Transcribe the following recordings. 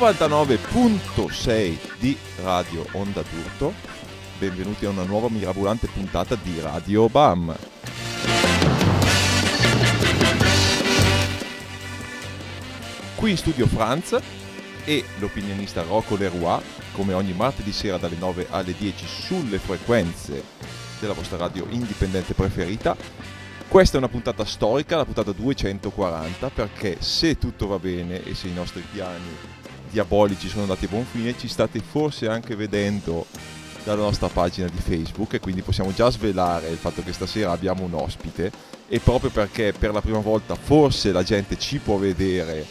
99.6 di Radio Onda d'Urto. Benvenuti a una nuova mirabolante puntata di Radio BAM. Qui in studio Franz e l'opinionista Rocco Leroy, come ogni martedì sera dalle 9 alle 10 sulle frequenze della vostra radio indipendente preferita. Questa è una puntata storica, la puntata 240, perché se tutto va bene e se i nostri piani diabolici sono andati a buon fine, ci state forse anche vedendo dalla nostra pagina di Facebook e quindi possiamo già svelare il fatto che stasera abbiamo un ospite e proprio perché per la prima volta forse la gente ci può vedere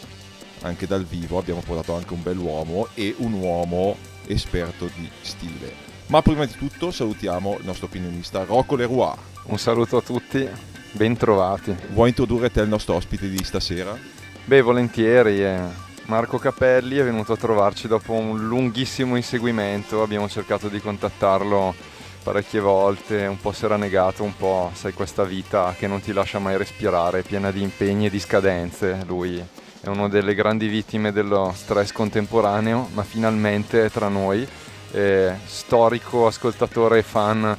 anche dal vivo abbiamo portato anche un bell'uomo e un uomo esperto di stile. Ma prima di tutto salutiamo il nostro opinionista Rocco Leroy. Un saluto a tutti, ben trovati. Vuoi introdurre te il nostro ospite di stasera? Beh, volentieri. Eh. Marco Capelli è venuto a trovarci dopo un lunghissimo inseguimento, abbiamo cercato di contattarlo parecchie volte, un po' si era negato, un po' sai questa vita che non ti lascia mai respirare, piena di impegni e di scadenze. Lui è una delle grandi vittime dello stress contemporaneo, ma finalmente è tra noi, è storico ascoltatore e fan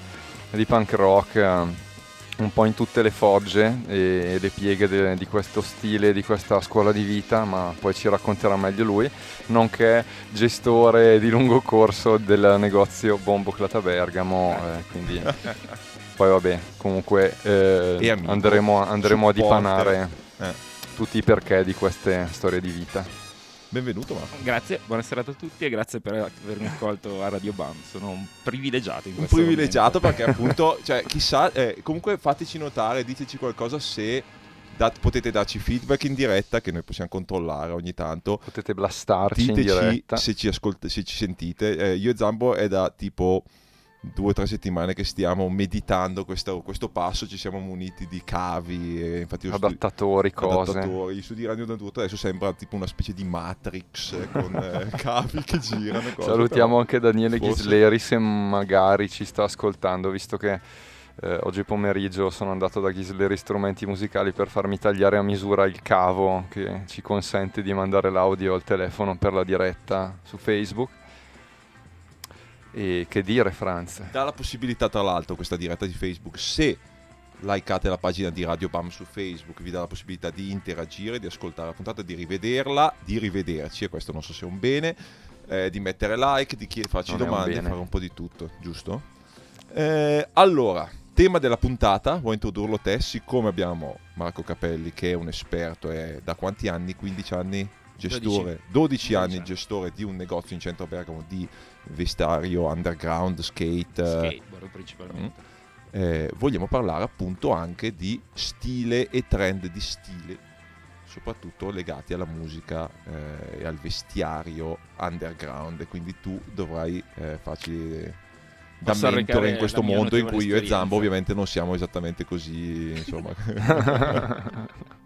di punk rock un po' in tutte le fogge e le pieghe de, di questo stile, di questa scuola di vita, ma poi ci racconterà meglio lui, nonché gestore di lungo corso del negozio Bombo Clata Bergamo, eh, quindi poi vabbè, comunque eh, andremo, andremo a dipanare eh. tutti i perché di queste storie di vita. Benvenuto Marco. Grazie, buonasera a tutti e grazie per avermi accolto a Radio Bam. Sono un privilegiato in un questo Un privilegiato momento. perché appunto, cioè, chissà, eh, comunque fateci notare, diteci qualcosa se dat- potete darci feedback in diretta che noi possiamo controllare ogni tanto. Potete blastarci Diteci in diretta. se ci, ascolt- se ci sentite. Eh, io e Zambo è da tipo due o tre settimane che stiamo meditando questo, questo, passo, ci siamo muniti di cavi, e infatti adattatori, studi- cose. Adattatori. Studi Radio Natura adesso sembra tipo una specie di Matrix con eh, cavi che girano. Cose, Salutiamo anche Daniele forse... Ghisleri se magari ci sta ascoltando, visto che... Eh, oggi pomeriggio sono andato da Ghisleri Strumenti Musicali per farmi tagliare a misura il cavo che ci consente di mandare l'audio al telefono per la diretta su Facebook e che dire Franz? Dà la possibilità tra l'altro questa diretta di Facebook, se likeate la pagina di Radio Bam su Facebook, vi dà la possibilità di interagire, di ascoltare la puntata, di rivederla, di rivederci, e questo non so se è un bene, eh, di mettere like, di chied- farci non domande, fare un po' di tutto, giusto? Eh, allora, tema della puntata, vuoi introdurlo te, siccome abbiamo Marco Capelli che è un esperto, è da quanti anni? 15 anni? Gestore, 12, 12 anni gestore di un negozio in centro Bergamo di vestario underground, skate. Skateboard principalmente. Eh, vogliamo parlare appunto anche di stile e trend di stile, soprattutto legati alla musica eh, e al vestiario underground. E quindi tu dovrai eh, farci da Posso mentore in questo mondo in cui io e Zambo ovviamente non siamo esattamente così, insomma.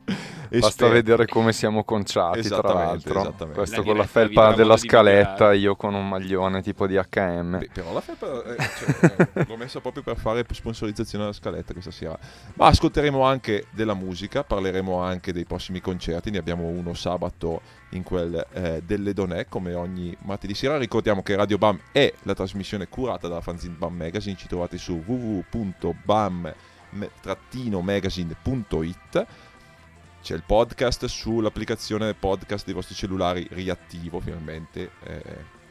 Basta vedere come siamo conciati, tra l'altro. Questo la con la felpa della scaletta, io con un maglione tipo di HM. Beh, però la felpa eh, cioè, eh, l'ho messa proprio per fare sponsorizzazione alla scaletta questa sera. Ma ascolteremo anche della musica, parleremo anche dei prossimi concerti. Ne abbiamo uno sabato in quel eh, delle Donè, come ogni martedì sera. Ricordiamo che Radio BAM è la trasmissione curata dalla fanzine BAM Magazine. Ci trovate su www.bam-magazine.it c'è il podcast sull'applicazione podcast dei vostri cellulari riattivo finalmente. Eh,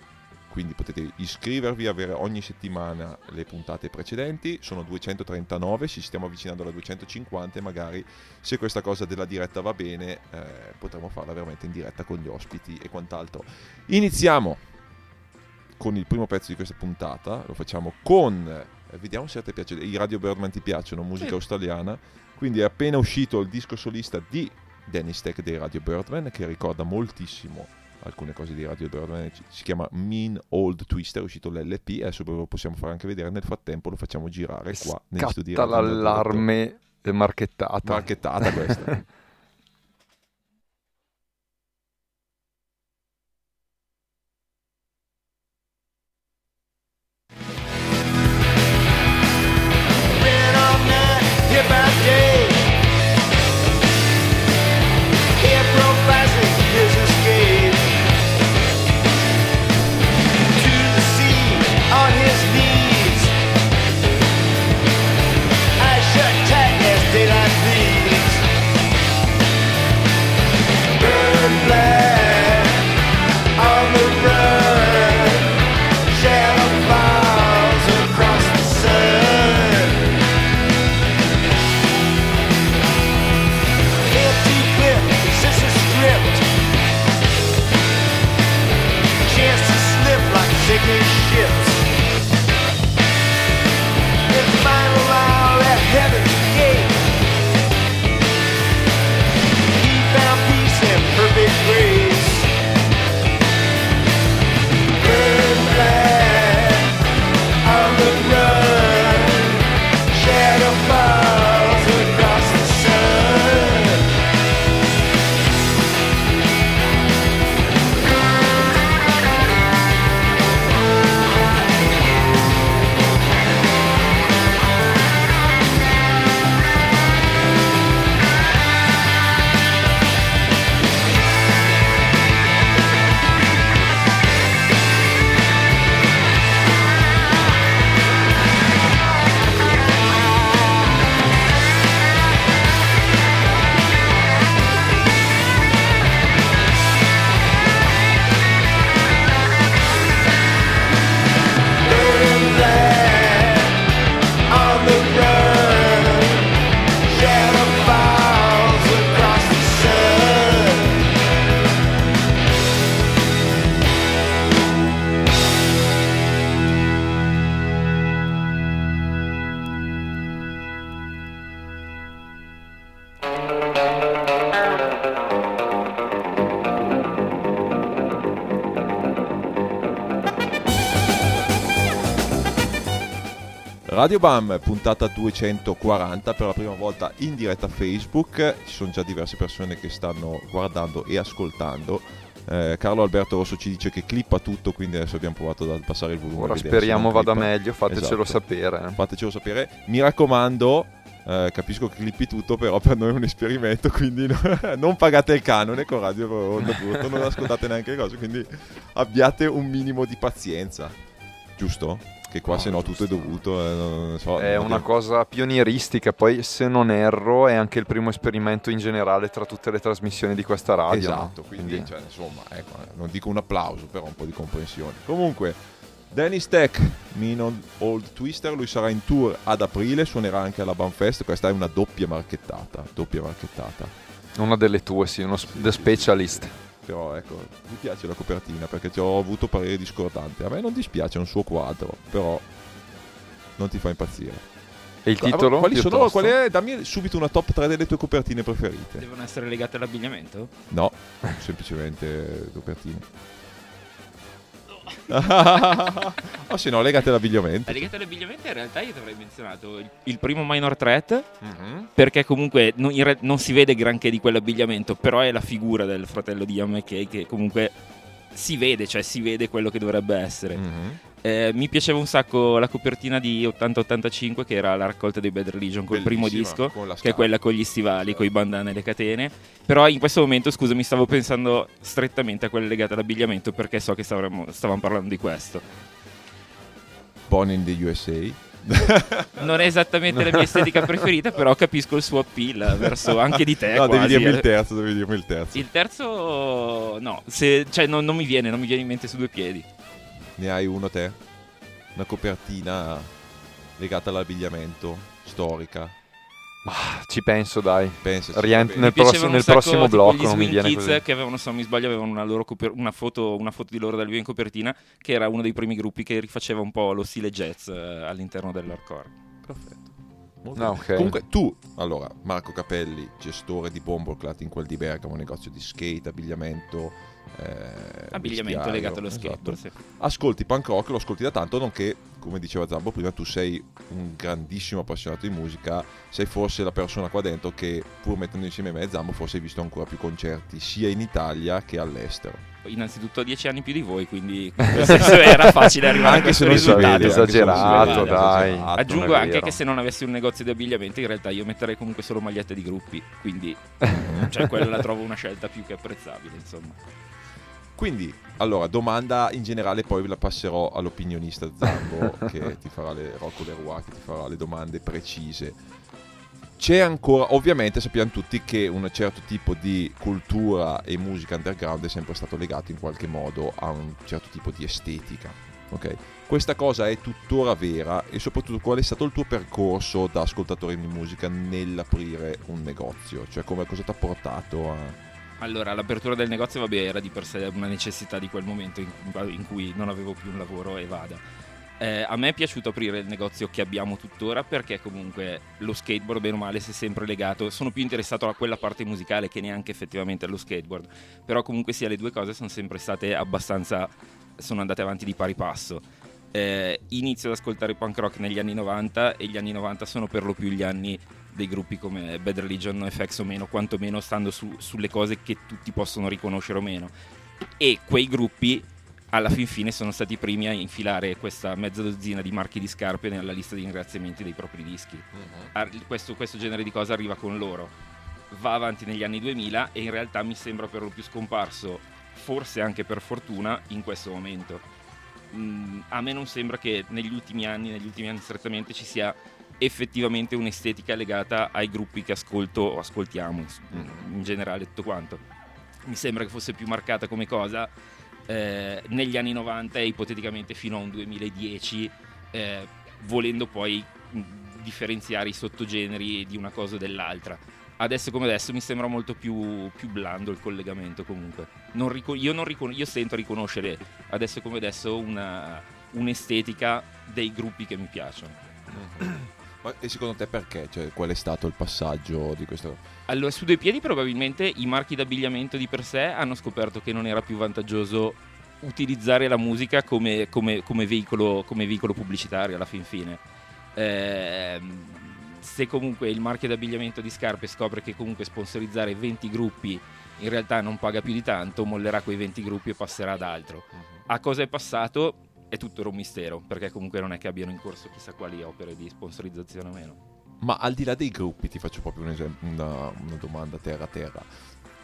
quindi potete iscrivervi, avere ogni settimana le puntate precedenti, sono 239, ci stiamo avvicinando alla 250 e magari se questa cosa della diretta va bene eh, potremo farla veramente in diretta con gli ospiti e quant'altro. Iniziamo con il primo pezzo di questa puntata, lo facciamo con, eh, vediamo se a te piace, i Radio Birdman ti piacciono, musica sì. australiana quindi è appena uscito il disco solista di Dennis Tech dei Radio Birdman che ricorda moltissimo alcune cose di Radio Birdman. Si chiama Mean Old Twister è uscito l'LP adesso lo possiamo fare anche vedere. Nel frattempo lo facciamo girare qua negli studi l'allarme marchettata. Marchettata questa Radio Bam, puntata 240 per la prima volta in diretta Facebook. Ci sono già diverse persone che stanno guardando e ascoltando. Eh, Carlo Alberto Rosso ci dice che clippa tutto, quindi adesso abbiamo provato ad abbassare il volume. Ora speriamo vada clippa. meglio, fatecelo Esatto. sapere. Fatecelo sapere. Mi raccomando, eh, capisco che clippi tutto, però per noi è un esperimento, quindi no- non pagate il canone con Radio Onda Brutto, non ascoltate neanche le cose, quindi abbiate un minimo di pazienza, giusto? Che qua No, se no tutto è dovuto, eh, so. È una cosa pionieristica, poi se non erro è anche il primo esperimento in generale tra tutte le trasmissioni di questa radio. no? Esatto, quindi, cioè, insomma, ecco, eh, non dico un applauso, però un po' di comprensione. Comunque, Dennis Tech, Mean Old Twister, lui sarà in tour ad aprile, suonerà anche alla Banfest, questa è una doppia marchettata, doppia marchettata. Una delle tue, sì, uno The Specialist. Però ecco, mi piace la copertina perché ci ho avuto pareri discordanti. A me non dispiace, è un suo quadro, però non ti fa impazzire. E il titolo? Quali sono? Qual è? Dammi subito una top 3 delle tue copertine preferite. Devono essere legate all'abbigliamento? No, semplicemente copertine. o se no, legate all'abbigliamento. Legate all'abbigliamento in realtà io ti avrei menzionato il, il primo minor threat Mhm. perché comunque non, re- non si vede granché di quell'abbigliamento, però è la figura del fratello di Ian McKay che comunque si vede, cioè si vede quello che dovrebbe essere. Mhm. Eh, mi piaceva un sacco la copertina di 80-85 che era la raccolta dei Bad Religion col primo disco. che è quella con gli stivali, con i bandane e le catene. Però in questo momento, scusa, mi stavo pensando strettamente a quelle legate all'abbigliamento perché so che stavremmo- stavamo parlando di questo. Born in the USA. Non è esattamente la mia estetica preferita, però capisco il suo appeal verso anche di te. no, devi quasi, dirmi eh. il terzo, devi dirmi il terzo. Il terzo, no, se- cioè non, non mi viene, non mi viene in mente su due piedi. Ne hai uno te? Una copertina legata all'abbigliamento, storica. Ah, ci penso, dai. Pensaci. Rientri va nel, prossimo, nel prossimo blocco non mi viene Kids così. che avevano, se non mi sbaglio, avevano una, loro coper- una, foto, una foto di loro dal vivo in copertina, che era uno dei primi gruppi che rifaceva un po' lo stile jazz eh, all'interno dell'hardcore. Perfetto. Molto Ah, bene. ok. Comunque tu, allora, Marco Capelli, gestore di Bomboclat in quel di Bergamo, negozio di skate, abbigliamento, eh, Abbigliamento legato allo esatto. skateboard. sì. Ascolti punk rock, lo ascolti da tanto, nonché, come diceva Zambo prima, tu sei un grandissimo appassionato di musica, sei forse la persona qua dentro che, pur mettendo insieme me e Zambo, forse hai visto ancora più concerti, sia in Italia che all'estero. Innanzitutto ho dieci anni più di voi, quindi nel senso era facile arrivare Anche a questo risultato. Esagerato, vede, dai. esagerato, Aggiungo non è anche che se non avessi un negozio di abbigliamento, in realtà io metterei comunque solo magliette di gruppi, quindi cioè, quella la trovo una scelta più che apprezzabile, insomma. Quindi, allora, domanda in generale, poi la passerò all'opinionista Zambo che ti farà le Rocco Leroy, che ti farà le domande precise. C'è ancora, ovviamente sappiamo tutti che un certo tipo di cultura e musica underground è sempre stato legato in qualche modo a un certo tipo di estetica. Ok? Questa cosa è tuttora vera e soprattutto qual è stato il tuo percorso da ascoltatore di musica nell'aprire un negozio? Cioè come cosa ti ha portato a... Allora, l'apertura del negozio, vabbè, era di per sé una necessità di quel momento in, in cui non avevo più un lavoro e vada. Eh, a me è piaciuto aprire il negozio che abbiamo tuttora perché comunque lo skateboard, bene o male, si è sempre legato. Sono più interessato a quella parte musicale che neanche effettivamente allo skateboard. Però comunque sia le due cose sono sempre state abbastanza... sono andate avanti di pari passo. Eh, inizio ad ascoltare punk rock negli anni 90 e gli anni 90 sono per lo più gli anni dei gruppi come Bad Religion, FX o meno, quantomeno stando su- sulle cose che tutti possono riconoscere o meno. E quei gruppi alla fin fine sono stati i primi a infilare questa mezza dozzina di marchi di scarpe nella lista di ringraziamenti dei propri dischi. Ar- Questo, questo genere di cosa arriva con loro. Va avanti negli anni 2000 e in realtà mi sembra per lo più scomparso, forse anche per fortuna, in questo momento. Mm, a me non sembra che negli ultimi anni, negli ultimi anni strettamente, ci sia effettivamente un'estetica legata ai gruppi che ascolto o ascoltiamo, in generale tutto quanto. Mi sembra che fosse più marcata come cosa eh, negli anni 90 e ipoteticamente fino a un 2010, eh, volendo poi differenziare i sottogeneri di una cosa o dell'altra. Adesso come adesso mi sembra molto più, più blando il collegamento comunque. Non rico- io, non ricon- io stento a riconoscere adesso come adesso una- un'estetica dei gruppi che mi piacciono. Ma e secondo te perché? Cioè, qual è stato il passaggio di questo? Allora, su due piedi probabilmente i marchi d'abbigliamento di per sé hanno scoperto che non era più vantaggioso utilizzare la musica come, come- come veicolo, come veicolo pubblicitario alla fin fine. Ehm, se comunque il marchio d'abbigliamento di scarpe scopre che comunque sponsorizzare 20 gruppi in realtà non paga più di tanto, mollerà quei 20 gruppi e passerà ad altro. A cosa è passato? È tutto un mistero, perché comunque non è che abbiano in corso chissà quali opere di sponsorizzazione o meno. Ma al di là dei gruppi, ti faccio proprio un esempio, una, una domanda terra terra.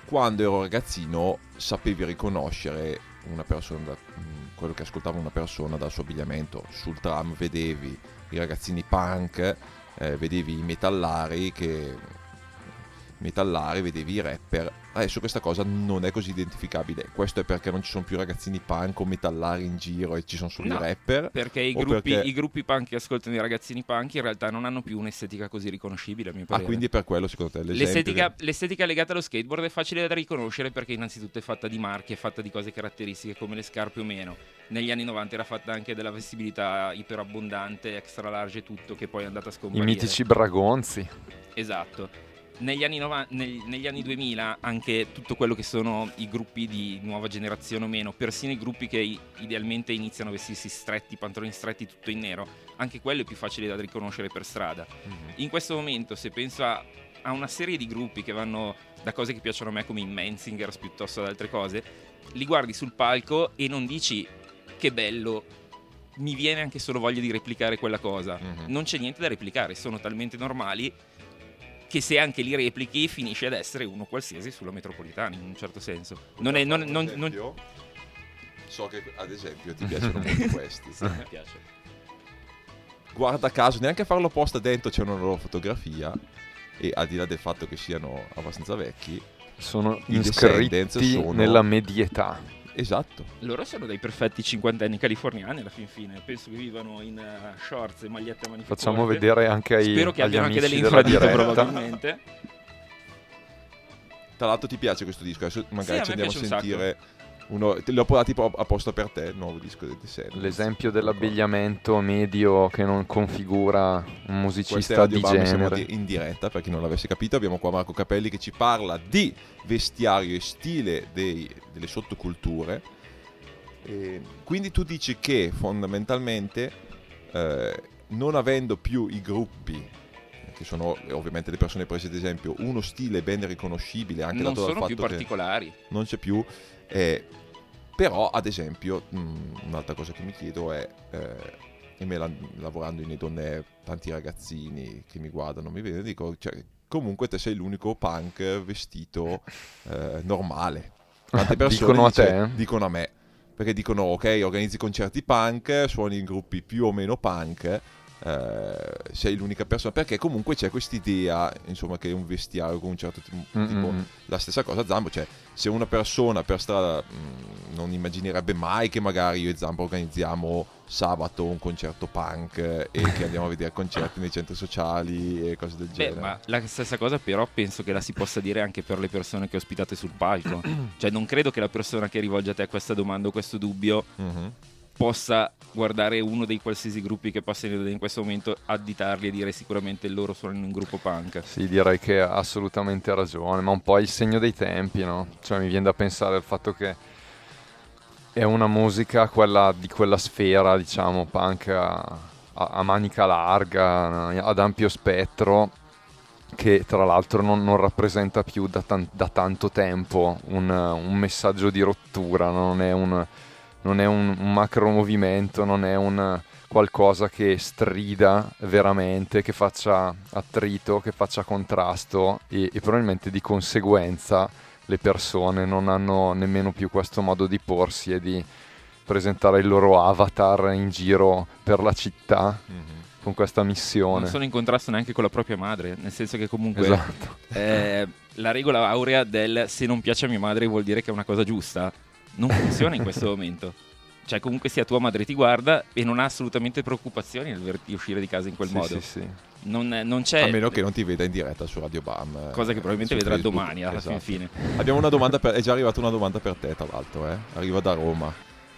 Quando ero ragazzino sapevi riconoscere una persona, da, mm, quello che ascoltava una persona dal suo abbigliamento. Sul tram vedevi i ragazzini punk, eh, vedevi i metallari che metallari, vedevi i rapper. Adesso questa cosa non è così identificabile. Questo è perché non ci sono più ragazzini punk o metallari in giro e ci sono solo No, i rapper. Perché i gruppi, perché- i gruppi punk che ascoltano i ragazzini punk in realtà non hanno più un'estetica così riconoscibile, a mio Ah, parere. quindi è per quello secondo te L'estetica, che- l'estetica legata allo skateboard è facile da riconoscere perché innanzitutto è fatta di marchi, è fatta di cose caratteristiche come le scarpe o meno. Negli anni 90 era fatta anche della vestibilità iperabbondante, extra large e tutto, che poi è andata a I scomparire. mitici bragonzi. Esatto. Negli anni, nova- neg- negli anni 2000 anche tutto quello che sono i gruppi di nuova generazione o meno, persino i gruppi che idealmente iniziano a vestirsi stretti, pantaloni stretti, tutto in nero, anche quello è più facile da riconoscere per strada. Mhm. In questo momento, se penso a, a una serie di gruppi che vanno da cose che piacciono a me come i Menzingers piuttosto ad altre cose, li guardi sul palco e non dici che bello, mi viene anche solo voglia di replicare quella cosa. Mhm. Non c'è niente da replicare, sono talmente normali che se anche li replichi finisce ad essere uno qualsiasi sulla metropolitana in un certo senso. Non è, non- non- non- Esempio? So che ad esempio ti piacciono molto questi. Sì, mi piace. Guarda caso, neanche a farlo apposta dentro c'è una loro fotografia. E al di là del fatto che siano abbastanza vecchi, Sono I iscritti sono- nella medietà. Esatto. Loro sono dei perfetti cinquantenni californiani alla fin fine. Penso che vivano in eh, shorts e magliette a Facciamo vedere anche ai, Spero che abbiano anche delle infradito probabilmente. Tra l'altro ti piace questo disco? Adesso magari Sì, ci andiamo a sentire uno. Te l'ho portato tipo apposta per te, il nuovo disco del Descendants. L'esempio dell'abbigliamento medio che non configura un musicista di Bam, siamo genere. di- in diretta per chi non l'avesse capito. Abbiamo qua Marco Capelli che ci parla di vestiario e stile dei- delle sottoculture. E quindi tu dici che fondamentalmente, eh, non avendo più i gruppi, che sono ovviamente le persone prese ad esempio, uno stile ben riconoscibile anche non dato dal sono fatto più che particolari. non c'è più. Eh, però, ad esempio, mh, un'altra cosa che mi chiedo è, eh, e me la- lavorando in donne, tanti ragazzini che mi guardano, mi vedono, dico, cioè, comunque te sei l'unico punk vestito eh, normale. Tante persone Dicono a dice- te? Dicono a me. Perché dicono, ok, organizzi concerti punk, suoni in gruppi più o meno punk, eh, sei l'unica persona. Perché comunque c'è quest'idea, insomma, che un vestiario con un certo tipo, Mm, tipo mm. la stessa cosa Zambo, cioè se una persona per strada mh, non immaginerebbe mai che magari io e Zambo organizziamo sabato un concerto punk eh, e che andiamo a vedere concerti nei centri sociali e cose del Beh, genere. ma la stessa cosa però penso che la si possa dire anche per le persone che ospitate sul palco. cioè non credo che la persona che rivolge a te questa domanda o questo dubbio Mhm. Possa guardare uno dei qualsiasi gruppi che passano in questo momento, additarli e dire sicuramente loro sono in un gruppo punk. Sì, direi che ha assolutamente ragione, ma un po' è il segno dei tempi, no? Cioè mi viene da pensare al fatto che è una musica quella di quella sfera, diciamo, punk a, a- manica larga, ad ampio spettro, che tra l'altro non, non rappresenta più da, tan- da tanto tempo un, un messaggio di rottura, non è un, non è un, un macro movimento, non è un qualcosa che strida veramente, che faccia attrito, che faccia contrasto e, e probabilmente di conseguenza le persone non hanno nemmeno più questo modo di porsi e di presentare il loro avatar in giro per la città Mhm. con questa missione. Non sono in contrasto neanche con la propria madre, nel senso che comunque Esatto. eh, la regola aurea del se non piace a mia madre vuol dire che è una cosa giusta non funziona in questo momento. Cioè comunque sia tua madre ti guarda e non ha assolutamente preoccupazioni nel verti uscire di casa in quel Sì, modo. sì, sì. Non, non c'è... A meno che non ti veda in diretta su Radio Bam. eh, Cosa che probabilmente vedrà Facebook. domani alla Esatto. fin fine. Abbiamo una domanda per, è già arrivata una domanda per te, tra l'altro, eh? Arriva da Roma.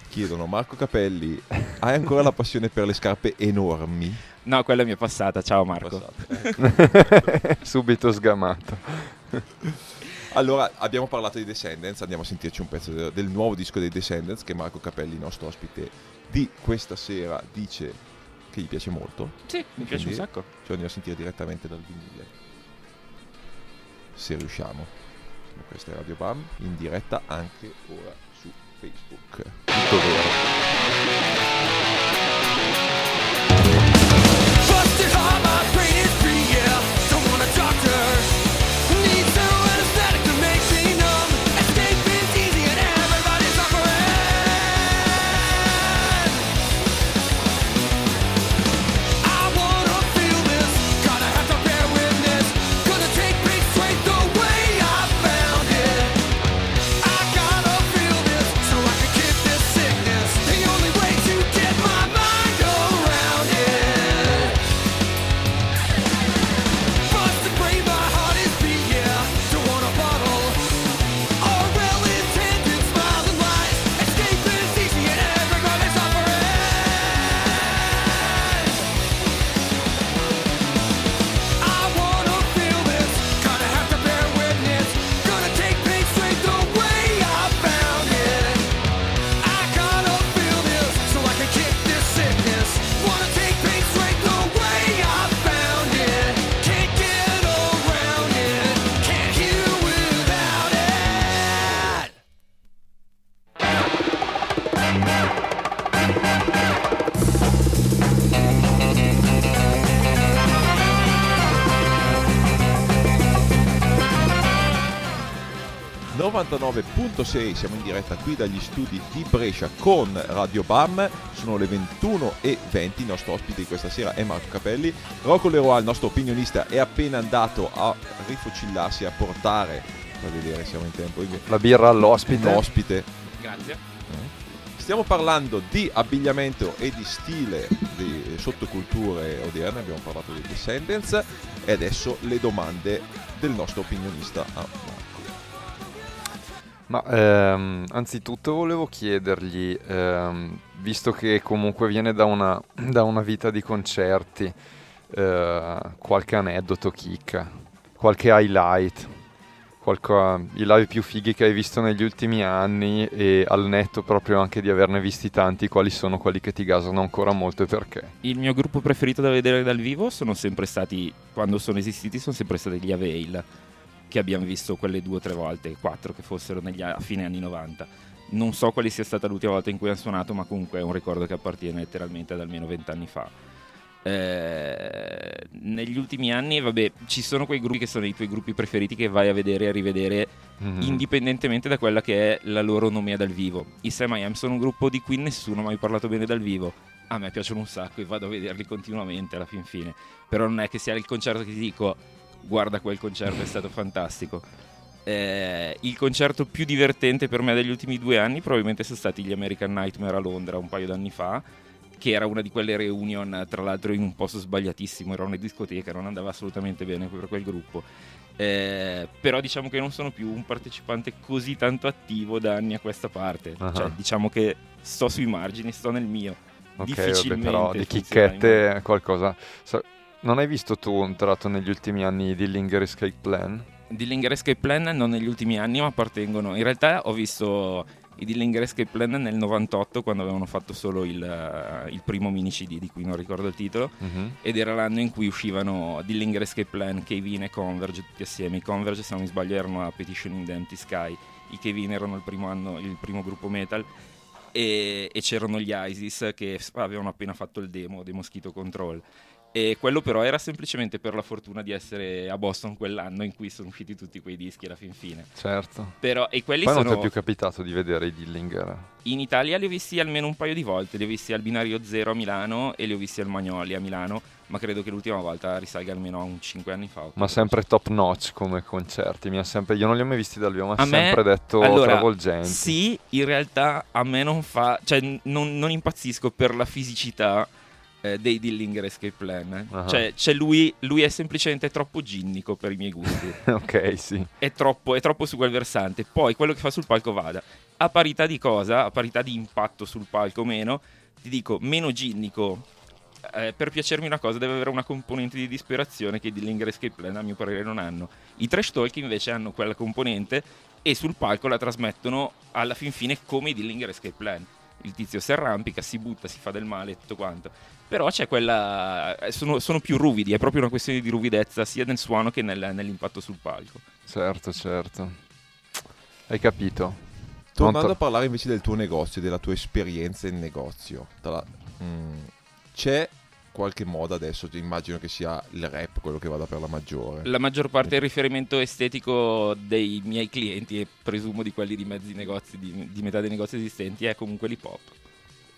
Chiedono, Marco Capelli, hai ancora la passione per le scarpe enormi? No, quella mi è passata. Ciao Marco. Passate. Subito sgamato. Allora, abbiamo parlato di Descendants, andiamo a sentirci un pezzo de- del nuovo disco dei Descendants che Marco Capelli, nostro ospite di questa sera, dice che gli piace molto. Sì, mi piace un sacco. Ci andiamo a sentire direttamente dal vinile. Se riusciamo. Questa è Radio Bam in diretta anche ora su Facebook. Tutto vero. 89.6, siamo in diretta qui dagli studi di Brescia con Radio BAM, sono le 21.20, il nostro ospite di questa sera è Marco Capelli, Rocco Leroy, il nostro opinionista, è appena andato a rifocillarsi, a portare, a vedere siamo in tempo, la birra all'ospite. L'ospite. Grazie. Eh? Stiamo parlando di abbigliamento e di stile di sottoculture odierne, abbiamo parlato di Descendants e adesso le domande del nostro opinionista ah, ma ehm, anzitutto volevo chiedergli, ehm, visto che comunque viene da una, da una vita di concerti, eh, qualche aneddoto chicca, qualche highlight, qualco- i live più fighi che hai visto negli ultimi anni e al netto proprio anche di averne visti tanti, quali sono quelli che ti gasano ancora molto e perché? Il mio gruppo preferito da vedere dal vivo sono sempre stati, quando sono esistiti, sono sempre stati gli Avail, che abbiamo visto quelle due o tre volte, quattro che fossero negli, a fine anni 90. Non so quale sia stata l'ultima volta in cui hanno suonato, ma comunque è un ricordo che appartiene letteralmente ad almeno vent'anni fa. Eh, negli ultimi anni, vabbè, ci sono quei gruppi che sono i tuoi gruppi preferiti che vai a vedere e a rivedere Mhm. indipendentemente da quella che è la loro nomea dal vivo. I Sam I Am sono un gruppo di cui nessuno ha mai parlato bene dal vivo. A me piacciono un sacco e vado a vederli continuamente alla fin fine. Però non è che sia il concerto che ti dico, guarda quel concerto, è stato fantastico. Eh, il concerto più divertente per me degli ultimi due anni probabilmente sono stati gli American Nightmare a Londra un paio d'anni fa, che era una di quelle reunion, tra l'altro in un posto sbagliatissimo, era una discoteca, non andava assolutamente bene per quel gruppo. Eh, però diciamo che non sono più un partecipante così tanto attivo da anni a questa parte. Ah. Cioè, diciamo che sto sui margini, sto nel mio. Ok, vabbè, Difficilmente però di chicchette qualcosa. Sa- non hai visto tu, tra l'altro, negli ultimi anni Dillinger Escape Plan? Dillinger Escape Plan non negli ultimi anni, ma appartengono. In realtà ho visto i Dillinger Escape Plan nel 98 quando avevano fatto solo il, eh, il primo mini CD di cui non ricordo il titolo. Mhm. Ed era l'anno in cui uscivano Dillinger Escape Plan, Kevin e Converge tutti assieme. I Converge, se non mi sbaglio, erano a Petition in the Empty Sky. I Kevin erano il primo, anno, il primo gruppo metal. E, e c'erano gli ISIS che avevano appena fatto il demo dei Mosquito Control. E quello però era semplicemente per la fortuna di essere a Boston quell'anno in cui sono usciti tutti quei dischi alla fin fine. Certo. Però, e quelli Poi non ti sono è più capitato di vedere i Dillinger? in Italia li ho visti almeno un paio di volte, li ho visti al binario Zero a Milano e li ho visti al Magnoli a Milano, ma credo che l'ultima volta risalga almeno a un 5 anni fa. Ma sempre top notch come concerti. Mi ha sempre... Io non li ho mai visti dal vivo, ma ha A me- sempre detto allora, travolgenti. Sì, in realtà a me non fa, cioè non, non impazzisco per la fisicità eh, dei Dillinger Escape Plan. Ah. Cioè, c'è lui, lui è semplicemente troppo ginnico per i miei gusti. ok, sì. è troppo, è troppo su quel versante. Poi quello che fa sul palco vada. A parità di cosa, a parità di impatto sul palco meno, ti dico, meno ginnico. eh, per piacermi una cosa deve avere una componente di disperazione che i Dillinger Escape Plan a mio parere non hanno. I trash talk invece hanno quella componente e sul palco la trasmettono alla fin fine come i Dillinger Escape Plan. Il tizio si arrampica, si butta, si fa del male e tutto quanto. Però c'è quella. eh, Sono, sono più ruvidi, è proprio una questione di ruvidezza sia nel suono che nel- nell'impatto sul palco. Certo, certo. Hai capito? Tornando Non a to- parlare invece del tuo negozio, della tua esperienza in negozio, tra la- mm, c'è qualche moda adesso, immagino che sia il rap quello che vada per la maggiore. La maggior parte del riferimento estetico dei miei clienti e presumo di quelli di mezzi negozi, di, di metà dei negozi esistenti, è comunque l'hip hop.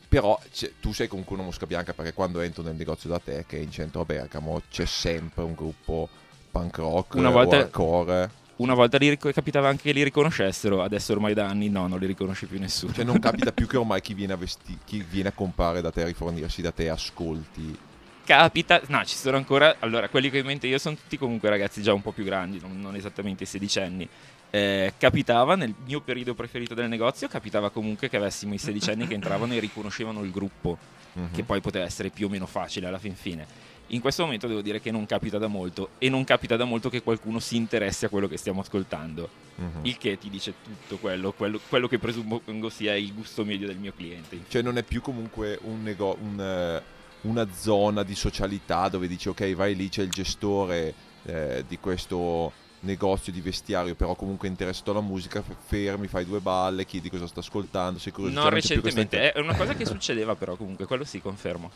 Però tu sei comunque una mosca bianca perché quando entro nel negozio da te, che è in centro a Bergamo, c'è sempre un gruppo punk rock Una volta- hardcore. Una volta li ric- capitava anche che li riconoscessero, adesso ormai da anni no, non li riconosce più nessuno. Cioè non capita più che ormai chi viene a, vesti- chi viene a comprare da te, a rifornirsi da te, ascolti. Capita, no, ci sono ancora. Allora, quelli che ho in mente io sono tutti comunque ragazzi già un po' più grandi, non, non esattamente sedicenni. Eh, capitava nel mio periodo preferito del negozio, capitava comunque che avessimo i sedicenni che entravano e riconoscevano il gruppo, Mhm. che poi poteva essere più o meno facile alla fin fine. In questo momento devo dire che non capita da molto e non capita da molto che qualcuno si interessi a quello che stiamo ascoltando, Mhm. il che ti dice tutto quello, quello, quello che presumo sia il gusto medio del mio cliente. Cioè non è più comunque un nego- un, eh, una zona di socialità dove dici ok vai lì c'è il gestore eh, di questo negozio di vestiario però comunque interessato alla musica fermi fai due balle chiedi cosa sta ascoltando sei curioso No, recentemente, inter- è una cosa che succedeva però comunque, quello sì, confermo.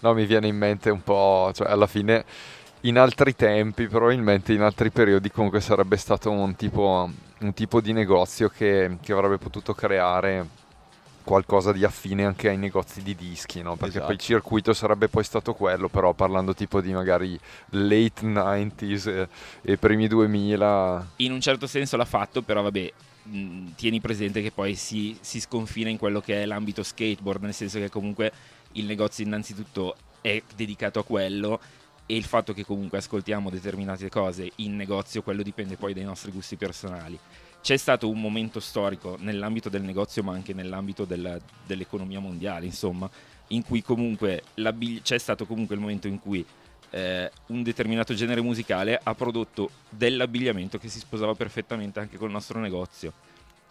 No, mi viene in mente un po', cioè alla fine in altri tempi, probabilmente in altri periodi comunque sarebbe stato un tipo, un tipo di negozio che, che avrebbe potuto creare qualcosa di affine anche ai negozi di dischi, no? Perché poi il Esatto. circuito sarebbe poi stato quello, però parlando tipo di magari late 90s e, e primi 2000. In un certo senso l'ha fatto, però vabbè, mh, tieni presente che poi si, si sconfina in quello che è l'ambito skateboard, nel senso che comunque il negozio innanzitutto è dedicato a quello e il fatto che comunque ascoltiamo determinate cose in negozio, quello dipende poi dai nostri gusti personali. C'è stato un momento storico nell'ambito del negozio, ma anche nell'ambito della- dell'economia mondiale, insomma, in cui comunque c'è stato comunque il momento in cui eh, un determinato genere musicale ha prodotto dell'abbigliamento che si sposava perfettamente anche col nostro negozio.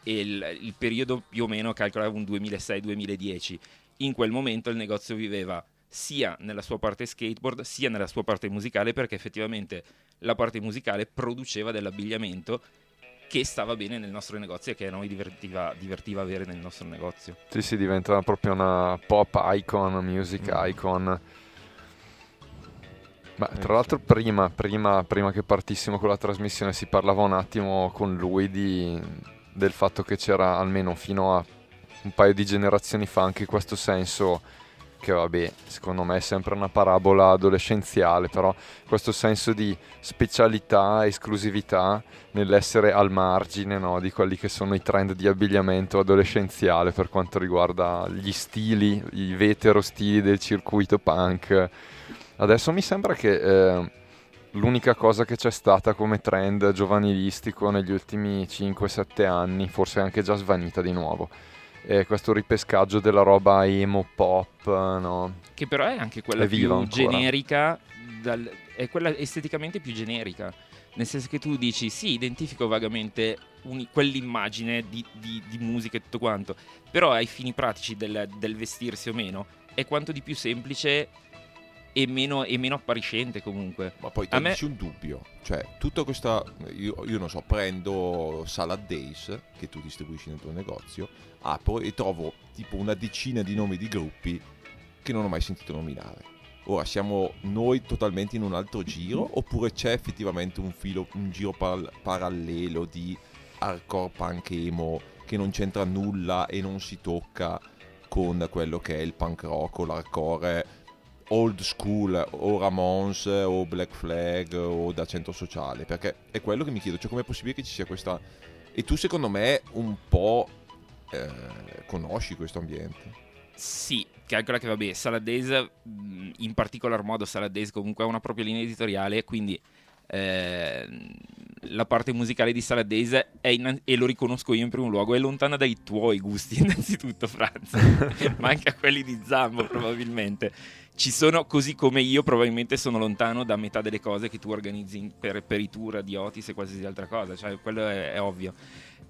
E il, il periodo più o meno calcolava un 2006-2010. In quel momento il negozio viveva sia nella sua parte skateboard sia nella sua parte musicale perché effettivamente la parte musicale produceva dell'abbigliamento che stava bene nel nostro negozio e che a noi divertiva, divertiva avere nel nostro negozio. Sì, si diventa proprio una pop icon, music Mm. icon. Ma Eh, tra l'altro prima, prima, prima che partissimo con la trasmissione si parlava un attimo con lui di- del fatto che c'era almeno fino a un paio di generazioni fa anche questo senso che vabbè, secondo me è sempre una parabola adolescenziale, però questo senso di specialità, esclusività nell'essere al margine no, di quelli che sono i trend di abbigliamento adolescenziale per quanto riguarda gli stili, i vetero stili del circuito punk. Adesso mi sembra che eh, l'unica cosa che c'è stata come trend giovanilistico negli ultimi 5-7 anni, forse anche già svanita di nuovo, è questo ripescaggio della roba emo pop, no? Che però è anche quella È più ancora. generica, dal- è quella esteticamente più generica. Nel senso che tu dici, sì, identifico vagamente un- quell'immagine di, di- di musica e tutto quanto, però ai fini pratici del, del vestirsi o meno è quanto di più semplice e meno, e meno appariscente comunque. Ma poi A me- un dubbio, cioè tutta questa, io, io non so, prendo Salad Days che tu distribuisci nel tuo negozio, apro e trovo tipo una decina di nomi di gruppi che non ho mai sentito nominare. Ora siamo noi totalmente in un altro giro oppure c'è effettivamente un filo, un giro par- parallelo di hardcore punk emo che non c'entra nulla e non si tocca con quello che è il punk rock o l'hardcore old school o Ramones o Black Flag o da centro sociale perché è quello che mi chiedo cioè com'è possibile che ci sia questa e tu secondo me un po' eh, conosci questo ambiente Sì, calcola che vabbè, Salad Days, mh, in particolar modo Salad Days comunque ha una propria linea editoriale, quindi eh, la parte musicale di Salad Days è innan- e lo riconosco io in primo luogo, è lontana dai tuoi gusti innanzitutto Franz, ma anche a quelli di Zambo probabilmente. Ci sono, così come io probabilmente sono lontano da metà delle cose che tu organizzi per, per i tour di Otis e qualsiasi altra cosa, cioè quello è, è ovvio.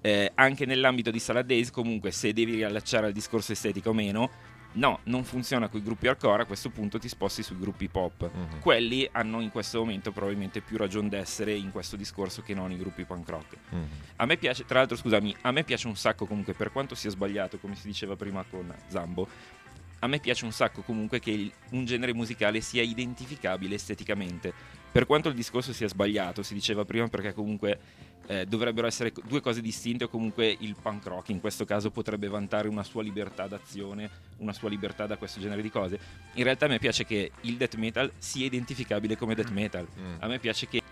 Eh, anche nell'ambito di Salad Days comunque se devi riallacciare al discorso estetica o meno No, non funziona con i gruppi hardcore, a questo punto ti sposti sui gruppi pop. Mhm. Quelli hanno in questo momento probabilmente più ragione d'essere in questo discorso che non i gruppi punk rock. Mhm. A me piace, tra l'altro, scusami, a me piace un sacco comunque, per quanto sia sbagliato, come si diceva prima con Zambo, a me piace un sacco comunque che il- un genere musicale sia identificabile esteticamente. Per quanto il discorso sia sbagliato, si diceva prima perché comunque eh, dovrebbero essere due cose distinte o comunque il punk rock in questo caso potrebbe vantare una sua libertà d'azione, una sua libertà da questo genere di cose. In realtà a me piace che il death metal sia identificabile come death metal. Mm. A me piace che,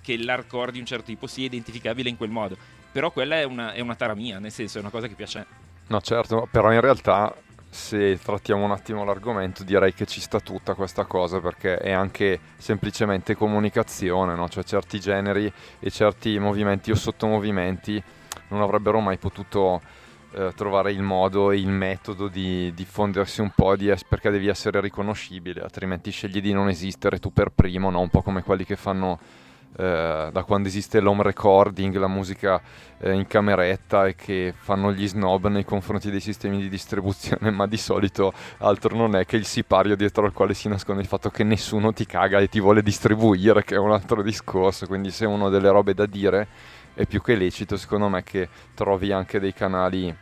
che l'hardcore di un certo tipo sia identificabile in quel modo. Però quella è una, è una tara mia, nel senso è una cosa che piace a me. No, certo, però in realtà se trattiamo un attimo l'argomento direi che ci sta tutta questa cosa perché è anche semplicemente comunicazione, no? Cioè certi generi e certi movimenti o sottomovimenti non avrebbero mai potuto eh, trovare il modo e il metodo di diffondersi un po' di es- perché devi essere riconoscibile, altrimenti scegli di non esistere tu per primo, no? Un po' come quelli che fanno eh, da quando esiste l'home recording, la musica eh, in cameretta e che fanno gli snob nei confronti dei sistemi di distribuzione, ma di solito altro non è che il sipario dietro al quale si nasconde il fatto che nessuno ti caga e ti vuole distribuire, che è un altro discorso, quindi se uno ha delle robe da dire è più che lecito secondo me che trovi anche dei canali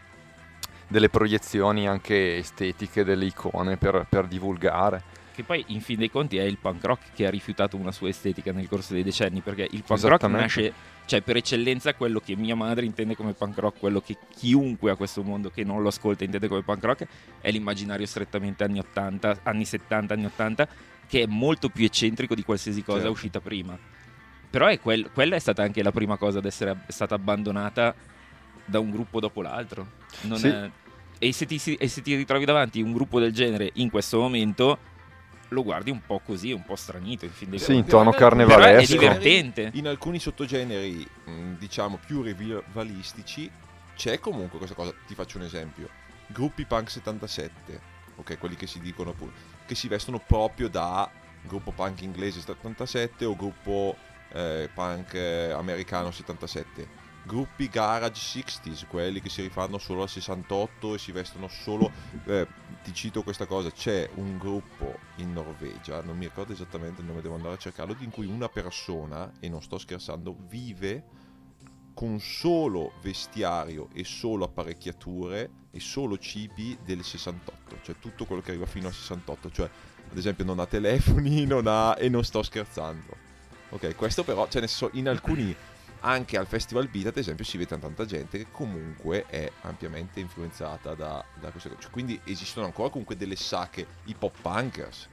delle proiezioni anche estetiche delle icone per, per divulgare Che poi, in fin dei conti, è il punk rock che ha rifiutato una sua estetica nel corso dei decenni. Perché il punk rock nasce, cioè, per eccellenza, quello che mia madre intende come punk rock, quello che chiunque a questo mondo che non lo ascolta intende come punk rock, è l'immaginario strettamente anni 80, anni 70, anni 80, che è molto più eccentrico di qualsiasi cosa Certo. uscita prima. Però è quel- quella è stata anche la prima cosa ad essere ab- stata abbandonata da un gruppo dopo l'altro. Sì. è- E, se ti, e se ti ritrovi davanti un gruppo del genere in questo momento, lo guardi un po' così, un po' stranito. In fin dei Sì, in conti. tono Però è carnevalesco. divertente. In alcuni sottogeneri, mh, diciamo, più rivalistici, c'è comunque questa cosa. Ti faccio un esempio. Gruppi punk 77, ok, quelli che si dicono pure, che si vestono proprio da gruppo punk inglese 77 o gruppo eh, punk eh, americano 77. Gruppi garage 60s, quelli che si rifanno solo al 68 e si vestono solo eh, ti cito questa cosa, c'è un gruppo in Norvegia, non mi ricordo esattamente il nome, devo andare a cercarlo, in cui una persona, e non sto scherzando, vive con solo vestiario e solo apparecchiature e solo cibi del 68, cioè tutto quello che arriva fino al 68, cioè ad esempio non ha telefoni, non ha e non sto scherzando. Ok, questo però, cioè nel senso, in alcuni anche al Festival Beat, ad esempio, si vede tanta gente che comunque è ampiamente influenzata da, da queste cose. Cioè, quindi esistono ancora comunque delle sacche hip hop punkers.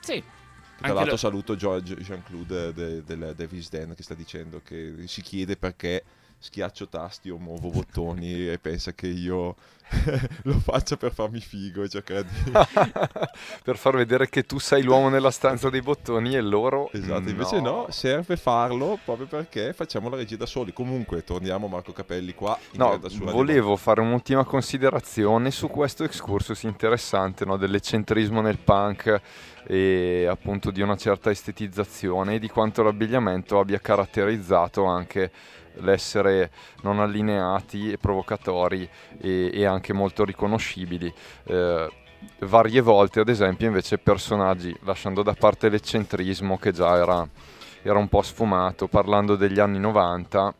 Sì. Tra Anche l'altro lo- saluto George Jean-Claude de- del Davis Den che sta dicendo che si chiede perché schiaccio tasti o muovo bottoni e pensa che io lo faccia per farmi figo e cercare di... per far vedere che tu sei l'uomo nella stanza dei bottoni e loro Esatto, invece no. serve farlo proprio perché facciamo la regia da soli. Comunque, torniamo Marco Capelli qua. No, volevo fare un'ultima considerazione su questo excursus interessante no, dell'eccentrismo nel punk e appunto di una certa estetizzazione e di quanto l'abbigliamento abbia caratterizzato anche l'essere non allineati e provocatori e, e anche molto riconoscibili. Eh, varie volte, ad esempio, invece personaggi, lasciando da parte l'eccentrismo che già era, era un po' sfumato, parlando degli anni 90,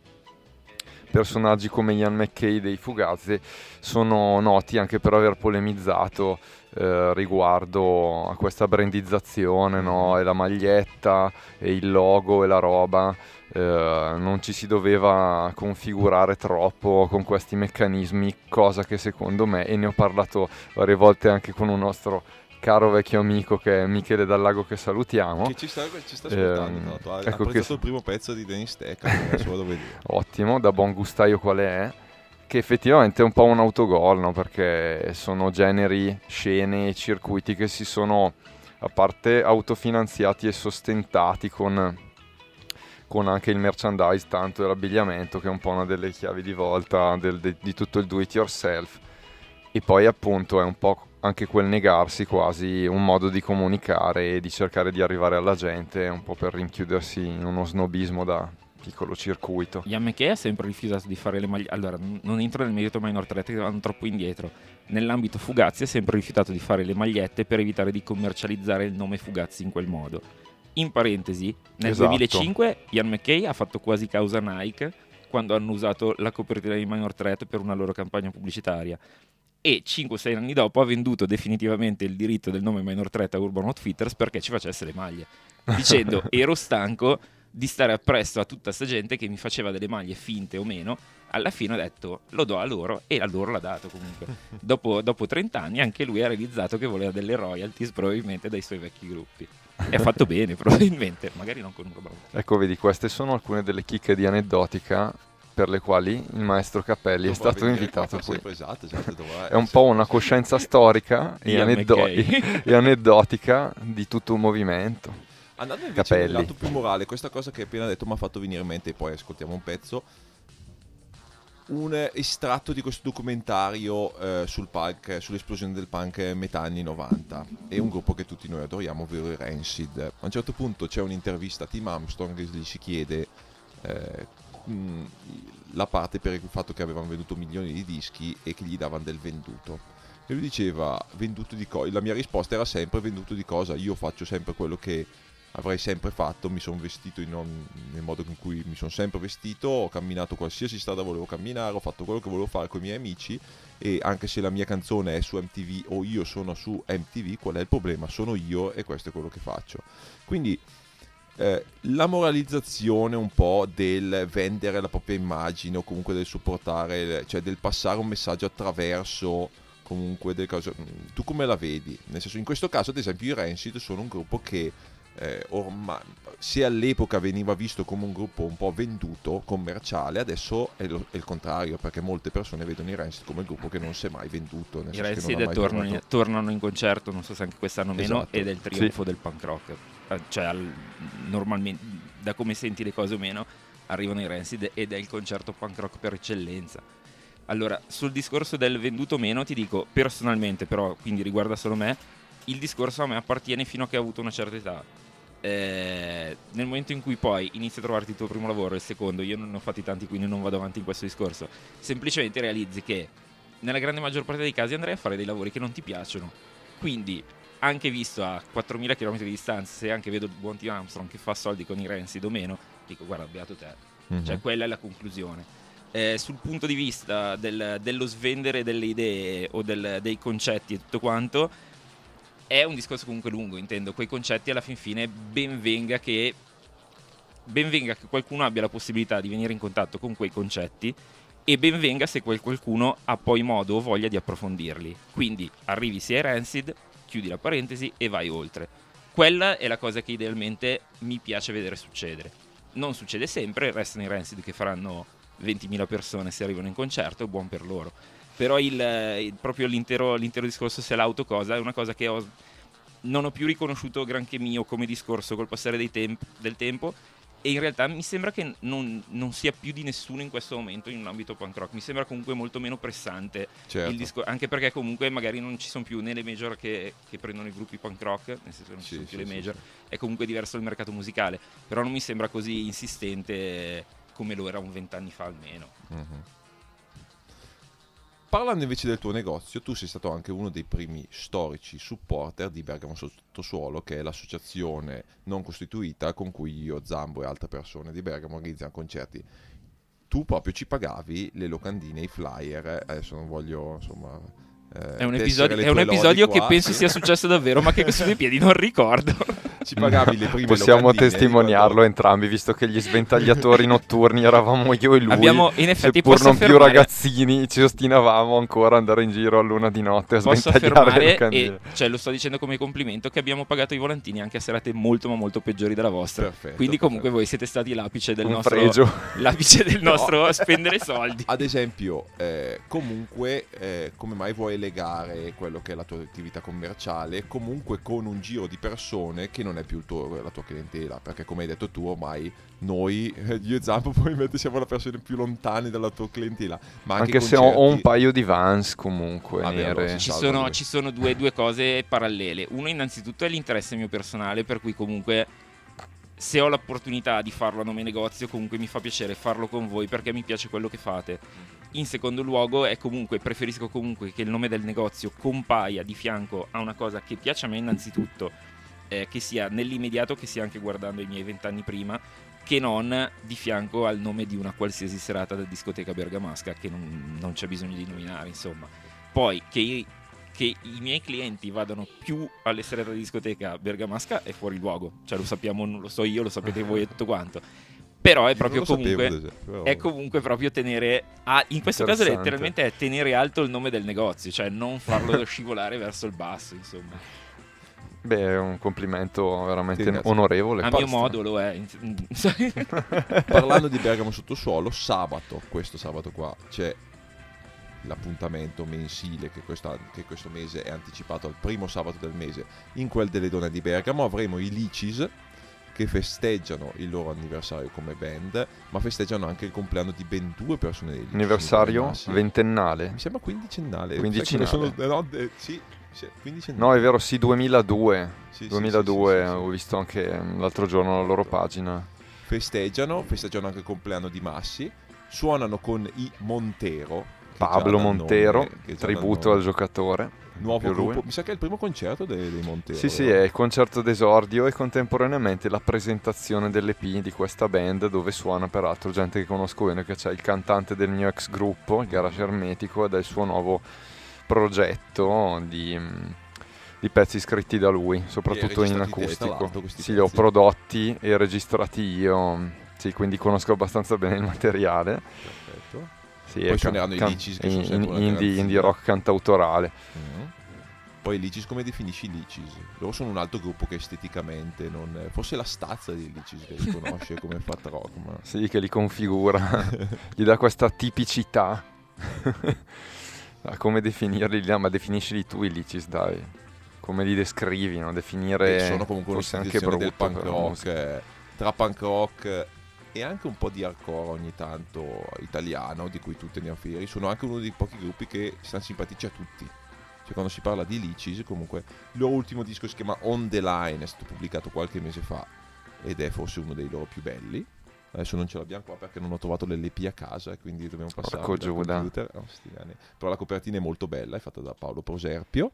personaggi come Ian McKay dei Fugazi sono noti anche per aver polemizzato eh, riguardo a questa brandizzazione no? e la maglietta e il logo e la roba eh, non ci si doveva configurare troppo con questi meccanismi cosa che secondo me e ne ho parlato varie volte anche con un nostro caro vecchio amico che è Michele Dallago che salutiamo Che ci sta, ci sta ascoltando. L'altro. ha ecco apprezzato che- il primo pezzo di Dennis Tech. Ottimo, da buon gustaio qual è, che effettivamente è un po' un autogol, no? perché sono generi, scene e circuiti che si sono a parte autofinanziati e sostentati con, con anche il merchandise, tanto l'abbigliamento, che è un po' una delle chiavi di volta del- de- di tutto il do it yourself. E poi appunto è un po' anche quel negarsi quasi un modo di comunicare e di cercare di arrivare alla gente, un po' per rinchiudersi in uno snobismo da piccolo circuito. McKay ha sempre rifiutato di fare le maglie. Allora, non entro nel merito minor 3 che vanno troppo indietro. Nell'ambito Fugazzi ha sempre rifiutato di fare le magliette per evitare di commercializzare il nome Fugazzi in quel modo. In parentesi, nel Esatto. 2005 Ian McKay ha fatto quasi causa Nike quando hanno usato la copertina di Minor Threat per una loro campagna pubblicitaria. E 5-6 anni dopo ha venduto definitivamente il diritto del nome Minor Threat a Urban Outfitters perché ci facesse le maglie. Dicendo ero stanco di stare appresso a tutta sta gente che mi faceva delle maglie finte o meno. Alla fine ho detto lo do a loro e a loro l'ha dato comunque. dopo, dopo 30 anni anche lui ha realizzato che voleva delle royalties probabilmente dai suoi vecchi gruppi. E ha fatto bene probabilmente, magari non con un Outfitters. Ecco, vedi, queste sono alcune delle chicche di aneddotica per le quali il maestro Cappelli è Dovrà stato venire invitato qui. Esatto, esatto, dovrà È un po' una coscienza storica e, Ian aneddo- McKay. e aneddotica di tutto un movimento. Andando invece Capelli. nel lato più morale, questa cosa che hai appena detto mi ha fatto venire in mente e poi ascoltiamo un pezzo. Un estratto di questo documentario eh, sul punk, sull'esplosione del punk metà anni 90 e un gruppo che tutti noi adoriamo, ovvero i Rancid. A un certo punto c'è un'intervista a Tim Armstrong che gli si chiede eh, mh, la parte per il fatto che avevano venduto milioni di dischi e che gli davano del venduto. E lui diceva, venduto di cosa? La mia risposta era sempre venduto di cosa? Io faccio sempre quello che avrei sempre fatto, mi sono vestito un- nel modo in cui mi sono sempre vestito, ho camminato qualsiasi strada volevo camminare, ho fatto quello che volevo fare con i miei amici e anche se la mia canzone è su MTV o io sono su MTV, qual è il problema? Sono io e questo è quello che faccio. Quindi eh, la moralizzazione un po' del vendere la propria immagine o comunque del supportare, cioè del passare un messaggio attraverso comunque delle cose. mm, Tu come la vedi? Nel senso, in questo caso, ad esempio, i Rancid sono un gruppo che eh, ormai, se all'epoca veniva visto come un gruppo un po' venduto, commerciale, adesso è, lo- è il contrario, perché molte persone vedono i Rancid come il gruppo che non si è mai venduto. I Rancid tornano, tornano in concerto, non so se anche quest'anno o meno, Esatto. ed è il trionfo del punk rock. Eh, Cioè, al- normalmente, da come senti le cose o meno, arrivano i Rancid ed è il concerto punk rock per eccellenza. Allora, sul discorso del venduto meno, ti dico personalmente, però, quindi riguarda solo me, il discorso a me appartiene fino a che ho avuto una certa età. Eh, nel momento in cui poi inizi a trovarti il tuo primo lavoro e il secondo, io non ne ho fatti tanti, quindi non vado avanti in questo discorso. Semplicemente realizzi che nella grande maggior parte dei casi andrai a fare dei lavori che non ti piacciono. Quindi, anche visto a 4000 km di distanza, se anche vedo il buon Tim Armstrong che fa soldi con i Rancid o meno, dico guarda, beato te. Mhm. Cioè, quella è la conclusione. Eh, sul punto di vista del- dello svendere delle idee o del- dei concetti e tutto quanto, è un discorso comunque lungo, intendo. Quei concetti alla fin fine ben venga che ben venga che qualcuno abbia la possibilità di venire in contatto con quei concetti e ben venga se quel qualcuno ha poi modo o voglia di approfondirli. Quindi arrivi sia ai Rancid, chiudi la parentesi e vai oltre. Quella è la cosa che idealmente mi piace vedere succedere. Non succede sempre, restano i Rancid che faranno 20.000 persone se arrivano in concerto, buon per loro. Però il, il- proprio l'intero, l'intero discorso se l'autocosa è una cosa che ho, non ho più riconosciuto granché mio come discorso col passare temp- del tempo e in realtà mi sembra che non, non sia più di nessuno in questo momento in un ambito punk rock. Mi sembra comunque molto meno pressante Certo. il discor- anche perché comunque magari non ci sono più né le major che, che prendono i gruppi punk rock, nel senso che non ci Sì, sono più sì, le major, sì. è comunque diverso il mercato musicale, però non mi sembra così insistente come lo era un vent'anni fa almeno. Mhm. Parlando invece del tuo negozio, tu sei stato anche uno dei primi storici supporter di Bergamo Sottosuolo, che è l'associazione non costituita con cui io, Zambo e altre persone di Bergamo organizziamo concerti. Tu proprio ci pagavi le locandine, i flyer, adesso non voglio insomma... eh, È un episodio, è un episodio che penso sia successo davvero, ma che sui miei piedi non ricordo. Ci pagavi le prime Possiamo locandine, testimoniarlo ricordo- entrambi, visto che gli sventagliatori notturni eravamo io e lui. Abbiamo- in effetti posso non più affermare- ragazzini, ci ostinavamo ancora ad andare in giro a luna di notte a Posso sventagliare le affermare, locandine. e cioè lo sto dicendo come complimento, che abbiamo pagato i volantini anche a serate molto ma molto peggiori della vostra. Perfetto, Quindi comunque perfetto. voi siete stati l'apice del Un nostro fregio. l'apice del No. nostro spendere soldi. Ad esempio, eh, comunque, eh, come mai vuoi legare quello che è la tua attività commerciale comunque con un giro di persone che non è più il tuo- la tua clientela? Perché come hai detto tu, ormai noi, eh, io e Zampo, probabilmente siamo le persone più lontane dalla tua clientela. Ma anche, Anche se ho, ho un paio di vans comunque Vabbè, allora Ci sono, ci sono due, due cose parallele. Uno innanzitutto è l'interesse mio personale, per cui comunque se ho l'opportunità di farlo a nome negozio, comunque mi fa piacere farlo con voi perché mi piace quello che fate. In secondo luogo, comunque, preferisco comunque che il nome del negozio compaia di fianco a una cosa che piace a me innanzitutto, eh, che sia nell'immediato, che sia anche guardando i miei vent'anni prima, che non di fianco al nome di una qualsiasi serata da discoteca bergamasca che non, non c'è bisogno di nominare, insomma. Poi che che i miei clienti vadano più alle serate di discoteca bergamasca è fuori luogo, cioè lo sappiamo, non lo so io, lo sapete voi e tutto quanto. Però è Io proprio sapevo, comunque esempio, però- è comunque proprio tenere a- in questo caso letteralmente è tenere alto il nome del negozio, cioè non farlo scivolare verso il basso, insomma. Beh, è un complimento veramente ringrazio. onorevole. A mio Basta. modo lo è. Parlando di Bergamo sottosuolo, sabato, questo sabato qua, c'è l'appuntamento mensile che, questa- che questo mese è anticipato al primo sabato del mese. In quel delle donne di Bergamo avremo i Licis che festeggiano il loro anniversario come band, ma festeggiano anche il compleanno di ben due persone dei Licis. Anniversario ventennale. Mi sembra quindicennale. Quindicennale. Sono- no, eh, sì. No, è vero, sì, 2002. Sì, sì, 2002, sì, sì, ho visto anche l'altro giorno la loro pagina. festeggiano, festeggiano anche il compleanno di Massi, suonano con i Montero. Pablo Montero, tributo al giocatore. nuovo più lui. gruppo. Mi sa che è il primo concerto dei, dei Montero. Sì, sì, è il concerto d'esordio e contemporaneamente la presentazione dell'EP di questa band dove suona peraltro gente che conosco bene, che c'è il cantante del mio ex gruppo, il Garage Ermetico, ed è il suo nuovo progetto di, di pezzi scritti da lui, soprattutto in acustico. Sì, li ho prodotti e registrati io, sì, quindi conosco abbastanza bene il materiale. Perfetto. Sì, Poi suoneranno i Licis, che sono in- sempre una indie, indie rock cantautorale. Mm. Poi Licis, come definisci i Licis? Loro sono un altro gruppo che esteticamente non... Forse la stazza dei Licis che li conosce come fat rock, ma... Sì, che li configura, gli dà questa tipicità. Come definirli? Ah, ma definiscili tu i licis, dai. Come li descrivi, no? Definire... sono comunque forse anche un'istituzione del brutto punk rock, tra punk rock e anche un po' di hardcore ogni tanto italiano, di cui tu teniamo fieri. Sono anche uno dei pochi gruppi che stanno simpatici a tutti. Cioè quando si parla di Licis, comunque il loro ultimo disco si chiama On The Line, è stato pubblicato qualche mese fa ed è forse uno dei loro più belli. Adesso non ce l'abbiamo qua perché non ho trovato l'LP a casa e quindi dobbiamo passare Giuda. computer. Oh. Però la copertina è molto bella, è fatta da Paolo Proserpio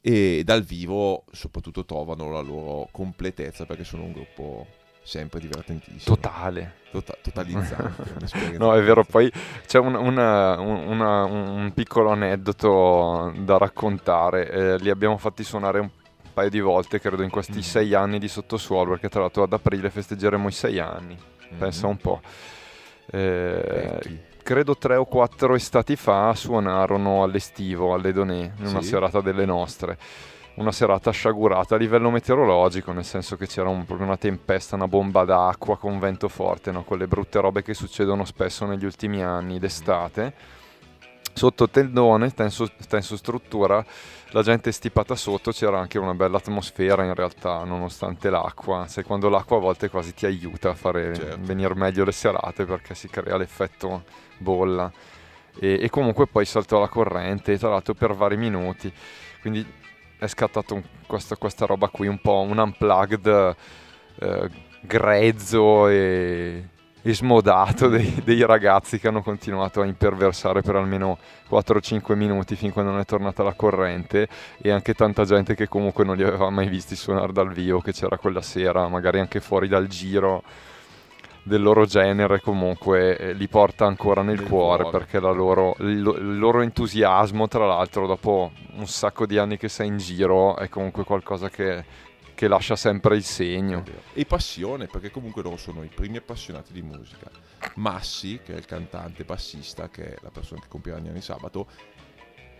e dal vivo soprattutto trovano la loro completezza perché sono un gruppo sempre divertentissimo. Totale. Tota- totalizzante. No, è vero, poi c'è un, una- un- una- un piccolo aneddoto da raccontare. Eh, li abbiamo fatti suonare un paio di volte, credo, in questi Mm. sei anni di sottosuolo, perché tra l'altro ad aprile festeggeremo i sei anni. Mhm. Pensa un po'. Eh, credo tre o quattro estati fa suonarono all'estivo, alle Donè, in una Sì. serata delle nostre. Una serata sciagurata a livello meteorologico, nel senso che c'era un- proprio una tempesta, una bomba d'acqua con vento forte, no? quelle brutte robe che succedono spesso negli ultimi anni d'estate. Sotto tendone, tenso, tenso struttura, la gente stipata sotto, c'era anche una bella atmosfera in realtà, nonostante l'acqua. Sai, quando l'acqua a volte quasi ti aiuta a fare Certo. venire meglio le serate perché si crea l'effetto bolla. E, e comunque poi saltò la corrente, tra l'altro per vari minuti. Quindi è scattato un- questa, questa roba qui, un po' un unplugged eh, grezzo e, e smodato dei, dei ragazzi che hanno continuato a imperversare per almeno 4-5 minuti fin quando non è tornata la corrente. E anche tanta gente che comunque non li aveva mai visti suonare dal vivo che c'era quella sera, magari anche fuori dal giro del loro genere comunque eh, li porta ancora nel, Nel cuore, cuore. perché la loro- il, lo- il loro entusiasmo tra l'altro dopo un sacco di anni che sei in giro è comunque qualcosa che, che lascia sempre il segno E passione, perché comunque loro sono i primi appassionati di musica. Massi, che è il cantante bassista, che è la persona che compirà gli anni sabato,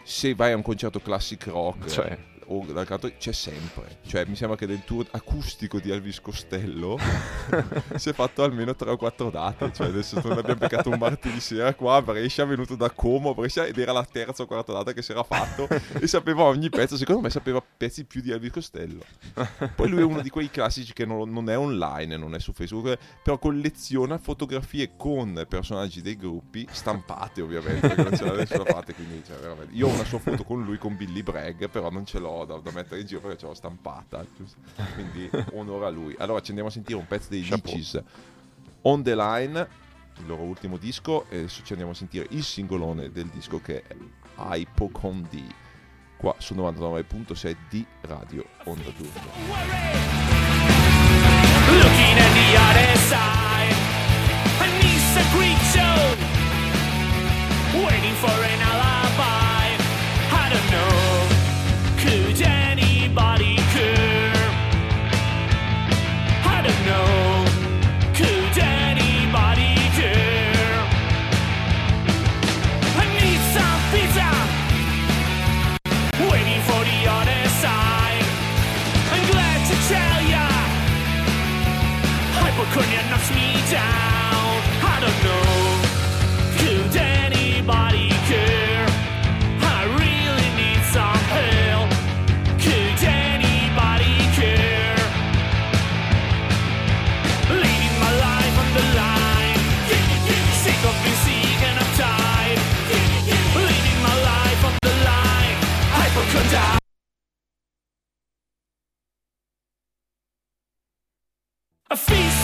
se vai a un concerto classic rock Cioè. O dal canto c'è sempre. Cioè, mi sembra che del tour acustico di Elvis Costello si è fatto almeno 3 o 4 date. Cioè, adesso non abbiamo beccato un martedì sera qua a Brescia, è venuto da Como a Brescia ed era la terza o quarta data che si era fatto e sapeva ogni pezzo. Secondo me sapeva pezzi più di Elvis Costello. Poi lui è uno di quei classici che non, non è online, non è su Facebook, però colleziona fotografie con personaggi dei gruppi, stampate ovviamente, perché non ce l'ha nessuna parte, quindi cioè, veramente. Io ho una sua foto con lui, con Billy Bragg, però non ce l'ho ho da, da mettere in giro perché ce l'ho stampata. giusto? Quindi onore a lui. Allora ci andiamo a sentire un pezzo dei. Lichis On the Line, il loro ultimo disco, e adesso ci andiamo a sentire il singolone del disco che è Hypocondi. Qua su 99.6 di Radio Onda d'Urto. Looking at the other side, Hypochondria knocks me down. I don't know. Could anybody care? I really need some help. Could anybody care? My life on the line. Sick of being my life on the line. I feel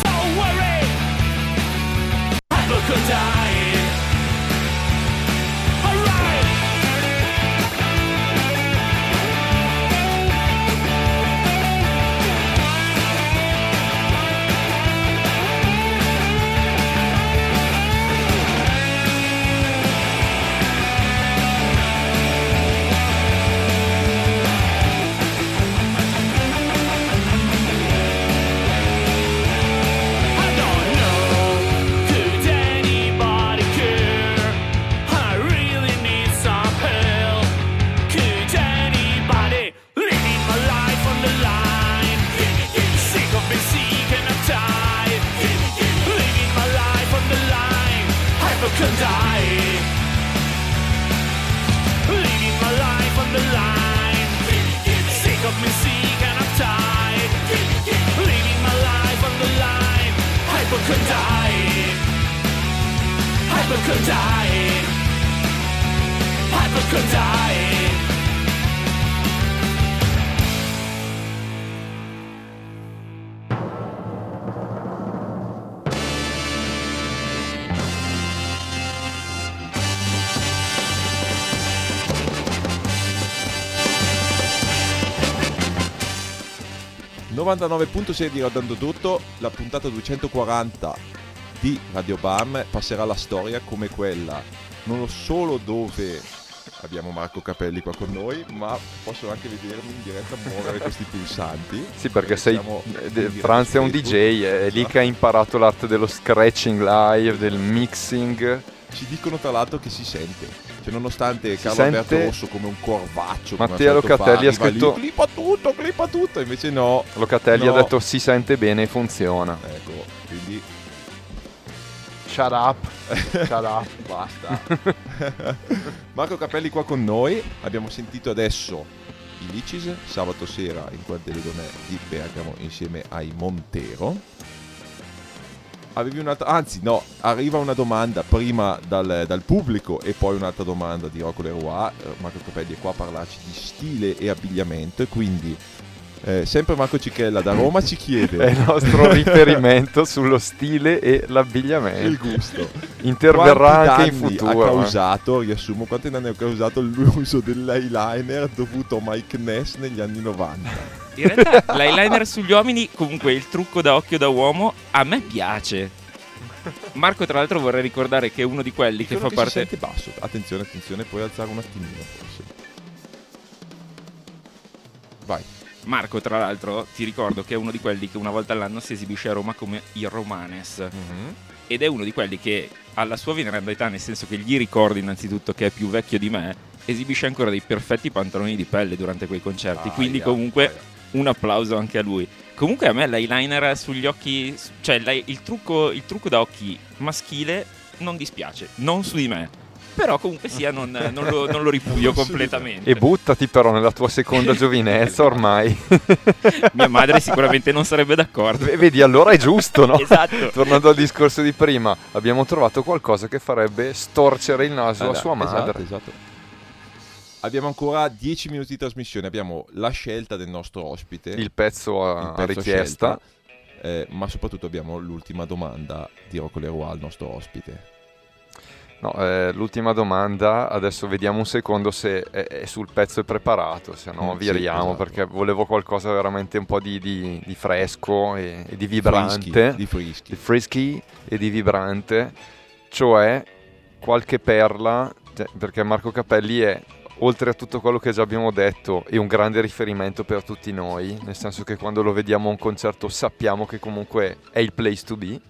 99.6 di Rodando Tutto, la puntata 240 di Radio Bam passerà alla storia come quella non solo dove abbiamo Marco Capelli qua con noi, ma posso anche vedermi in diretta muovere questi pulsanti. Sì, perché sei, eh, Franz è un. DJ, è lì che ha imparato l'arte dello scratching live, del mixing. Ci dicono tra l'altro che si sente, cioè nonostante Si Carlo Alberto sente- Rosso come un corvaccio, Mattia Locatelli fa, ha arriva lì, scritto- clipa tutto, clipa tutto, invece no. Locatelli No. ha detto si sente bene e funziona. Ecco, quindi Shut up. Shut up. Basta. Marco Capelli qua con noi. Abbiamo sentito adesso i Licis sabato sera in quel delle donne di Bergamo insieme ai Montero. Avevi un'altra, anzi no, arriva una domanda prima dal, dal pubblico e poi un'altra domanda di Rocco Leroy. Eh, Marco Capelli è qua a parlarci di stile e abbigliamento e quindi eh, sempre Marco Cicchella da Roma ci chiede È il nostro riferimento sullo stile e il l'abbigliamento. gusto. Interverrà Quanti anche in danni futuro. Ha eh. causato, riassumo, quanti danni ha causato l'uso dell'eyeliner dovuto a Mike Ness negli anni 90? In realtà l'eyeliner sugli uomini, comunque il trucco da occhio da uomo, a me piace. Marco, tra l'altro, vorrei ricordare che è uno di quelli che fa che si parte. sente basso. Attenzione, attenzione, puoi alzare un attimino forse. Vai. Marco, tra l'altro, ti ricordo che è uno di quelli che una volta all'anno si esibisce a Roma come il Romanes. Ed è uno di quelli che alla sua veneranda età, nel senso che gli ricordo innanzitutto che è più vecchio di me, esibisce ancora dei perfetti pantaloni di pelle durante quei concerti. Aia, quindi, comunque, aia. Un applauso anche a lui. Comunque, a me l'eyeliner sugli occhi, cioè il trucco, il trucco da occhi maschile, non dispiace. Non su di me. Però, comunque sia, non, non lo, non lo ripudio completamente. E buttati però nella tua seconda giovinezza ormai. Mia madre sicuramente non sarebbe d'accordo. Vedi, allora è giusto, no? Esatto. Tornando al discorso di prima, abbiamo trovato qualcosa che farebbe storcere il naso a Allora, sua madre. Esatto, esatto. Abbiamo ancora 10 minuti di trasmissione. Abbiamo la scelta del nostro ospite. Il pezzo a, il a pezzo richiesta. scelta, eh, ma soprattutto abbiamo l'ultima domanda di Rocco Leroy al nostro ospite. No, eh, l'ultima domanda, adesso vediamo un secondo se è, è sul pezzo è preparato, se no Mm, sì, viriamo esatto. perché volevo qualcosa veramente un po' di, di- di fresco e, e di vibrante, Frischi, di frischi. di frisky e di vibrante, cioè qualche perla, cioè, perché Marco Capelli è, oltre a tutto quello che già abbiamo detto, è un grande riferimento per tutti noi, nel senso che quando lo vediamo a un concerto sappiamo che comunque è il place to be.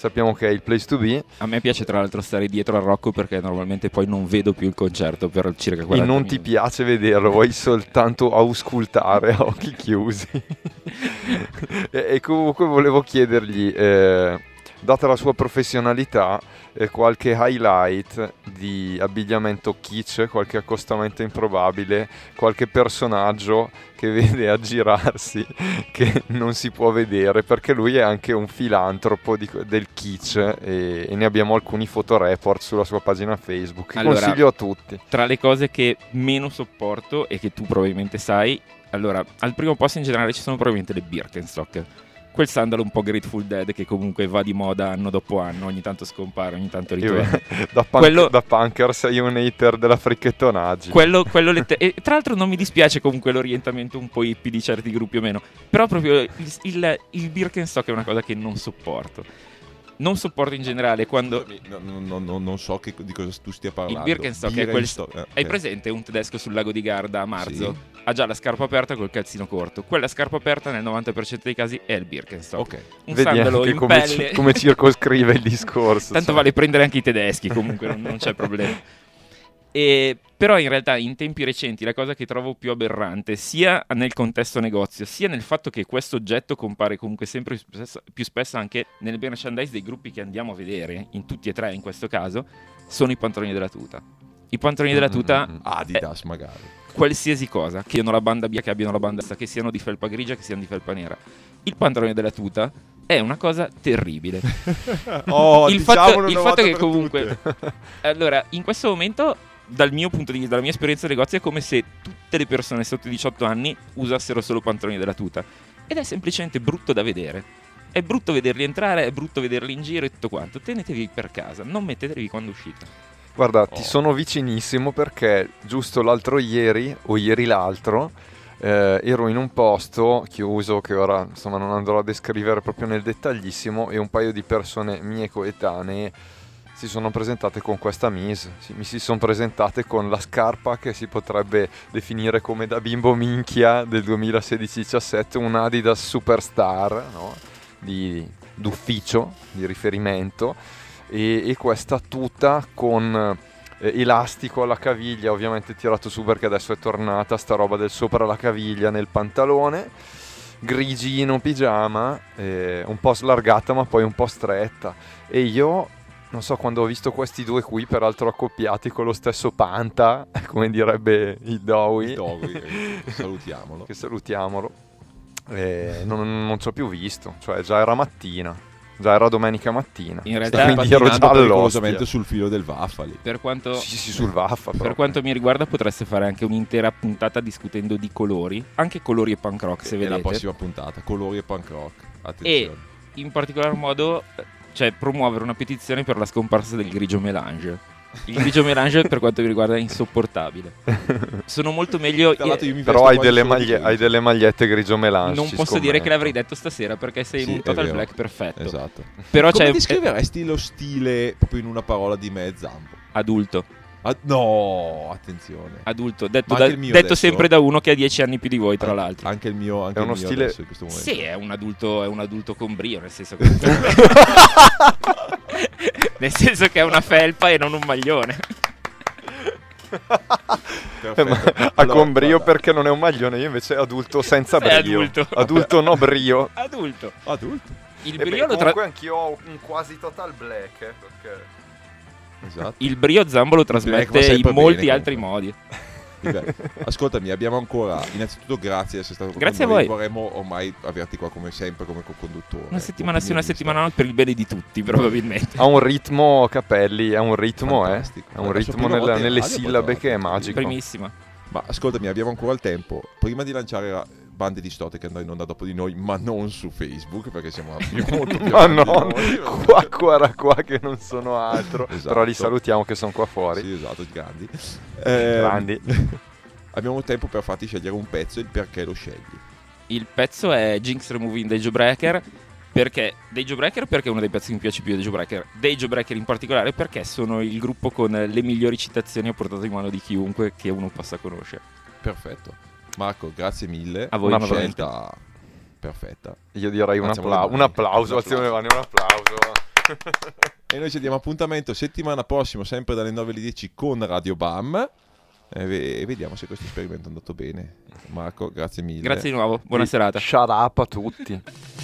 Sappiamo che è il place to be A me piace tra l'altro stare dietro al Rocco perché normalmente poi non vedo più il concerto per circa e 40 non ti piace vederlo, vuoi soltanto auscultare a occhi chiusi. e, e comunque volevo chiedergli, eh, data la sua professionalità, eh, qualche highlight di abbigliamento kitsch, qualche accostamento improbabile, qualche personaggio che vede aggirarsi che non si può vedere perché lui è anche un filantropo di- del kitsch e, e ne abbiamo alcuni fotoreport sulla sua pagina Facebook Allora, consiglio a tutti. Tra le cose che meno sopporto e che tu probabilmente sai, allora, al primo posto in generale ci sono probabilmente le Birkenstock. Quel sandalo un po' Grateful Dead che comunque va di moda anno dopo anno, ogni tanto scompare, ogni tanto ritorna. da, punk- Quello- da punker sei un hater della fricchettonaggio. Quello, quello lette- e tra l'altro non mi dispiace comunque l'orientamento un po' hippie di certi gruppi o meno, però proprio il, il, il Birkenstock è una cosa che non sopporto. Non sopporto in generale quando... No, no, no, no, non so che- di cosa tu stia parlando. Birkenstock è quel- Birkenstock, eh, Hai ok. presente un tedesco sul lago di Garda a marzo? Sì. Ha già la scarpa aperta col calzino corto. Quella scarpa aperta nel 90% dei casi è il Birkenstock. Ok. Un Vedi sandalo anche in come, ci- come circoscrive il discorso. Tanto cioè. vale prendere anche i tedeschi, comunque non, non c'è problema. E, però in realtà in tempi recenti la cosa che trovo più aberrante, sia nel contesto negozio, sia nel fatto che questo oggetto compare comunque sempre più spesso, più spesso anche nel merchandise dei gruppi che andiamo a vedere, in tutti e tre in questo caso, sono i pantaloni della tuta. I pantaloni della tuta, Mm, mm, mm. Adidas magari. Qualsiasi cosa, che abbiano la banda bianca, che abbiano la banda sta, che siano di felpa grigia, che siano di felpa nera. Il pantalone della tuta è una cosa terribile. Oh, il diciamolo fatto, il fatto che comunque allora in questo momento dal mio punto di vista dalla mia esperienza di negozio è come se tutte le persone sotto i 18 anni usassero solo pantaloni della tuta. Ed è semplicemente brutto da vedere. È brutto vederli entrare è brutto vederli in giro e tutto quanto. Tenetevi per casa non mettetevi quando uscite Guarda, ti Oh. sono vicinissimo perché giusto l'altro ieri o ieri l'altro eh, ero in un posto chiuso che ora insomma non andrò a descrivere proprio nel dettaglissimo e un paio di persone mie coetanee si sono presentate con questa mise, mi si sono presentate con la scarpa che si potrebbe definire come da bimbo minchia del 2016-17, un Adidas Superstar no? di, d'ufficio, di riferimento e, e questa tuta con eh, elastico alla caviglia, ovviamente tirato su perché adesso è tornata sta roba del sopra la caviglia nel pantalone, grigino pigiama, eh, un po' slargata ma poi un po' stretta. E io non so quando ho visto questi due qui peraltro accoppiati con lo stesso panta, come direbbe il Dowie, eh, salutiamolo. che salutiamolo, eh, non, non ci ho più visto, cioè già era mattina, già era domenica mattina. In realtà- Quindi ero già pericolosamente sul filo del Vaffali. per quanto Sì, sì, sul vaffa. Per proprio. quanto mi riguarda potreste fare anche un'intera puntata discutendo di colori, anche colori e punk rock se È la vedete. prossima puntata. Colori e punk rock. Attenzione. in particolar modo cioè promuovere una petizione per la scomparsa del grigio melange. Il grigio melange per quanto mi riguarda è insopportabile. Sono molto meglio mi Però hai delle, maglie- hai delle magliette grigio melange. non posso dire che scommetto. l'avrei detto stasera perché sei Sì, in un total black perfetto. Esatto. Però Come c'è descriveresti lo stile proprio in una parola di me zampo? adulto, Ah, no, attenzione. adulto, detto, da- detto adesso? sempre da uno che ha 10 anni più di voi tra l'altro. Anche il mio, anche È uno il mio stile- adesso in questo momento. Sì, è un adulto, è un adulto con brio, nel senso che nel senso che è una felpa e non un maglione. Eh, ma Allora, con brio guarda, perché non è un maglione, io invece adulto senza Sei brio. adulto. Adulto no brio. Adulto. Adulto. Il E beh, brio, lo tra- comunque anch'io ho un quasi total black, eh, perché... Esatto. il brio Zambo lo trasmette in molti bene, altri modi. Ascoltami, abbiamo ancora. Innanzitutto, grazie di essere stato con Grazie a noi. voi. Vorremmo ormai averti qua come sempre, come co-conduttore. Una settimana sì, una settimana no, per il bene di tutti, probabilmente. Ha un ritmo, Capelli, ha un ritmo, eh. Fantastico. Ha un ritmo nella- nelle sillabe che è magico. Primissima. Ma ascoltami, abbiamo ancora il tempo. Prima di lanciare la bande distorte che andrà in onda dopo di noi, ma non su Facebook, perché siamo molto più Ma no, noi. qua, qua, qua che non sono altro. Esatto. Però li salutiamo che sono qua fuori. Sì, esatto, grandi. Eh, Grandi. abbiamo tempo per farti scegliere un pezzo e il perché lo scegli. Il pezzo è Jinx Removing dei Jawbreaker. Perché dei Jawbreaker? Perché è uno dei pezzi che mi piace più dei Jawbreaker. Dei Jawbreaker in particolare perché sono il gruppo con le migliori citazioni a portata di mano di chiunque che uno possa conoscere. Perfetto. Marco, grazie mille. A voi, Una scelta perfetta. Io direi un, appla- un applauso, alziamo le mani, un applauso. E noi ci diamo appuntamento settimana prossima, sempre dalle 9 alle 10 con Radio Bam. E, ve- e vediamo se questo esperimento è andato bene. Marco, grazie mille. Grazie di nuovo, buona serata. Shut up a tutti.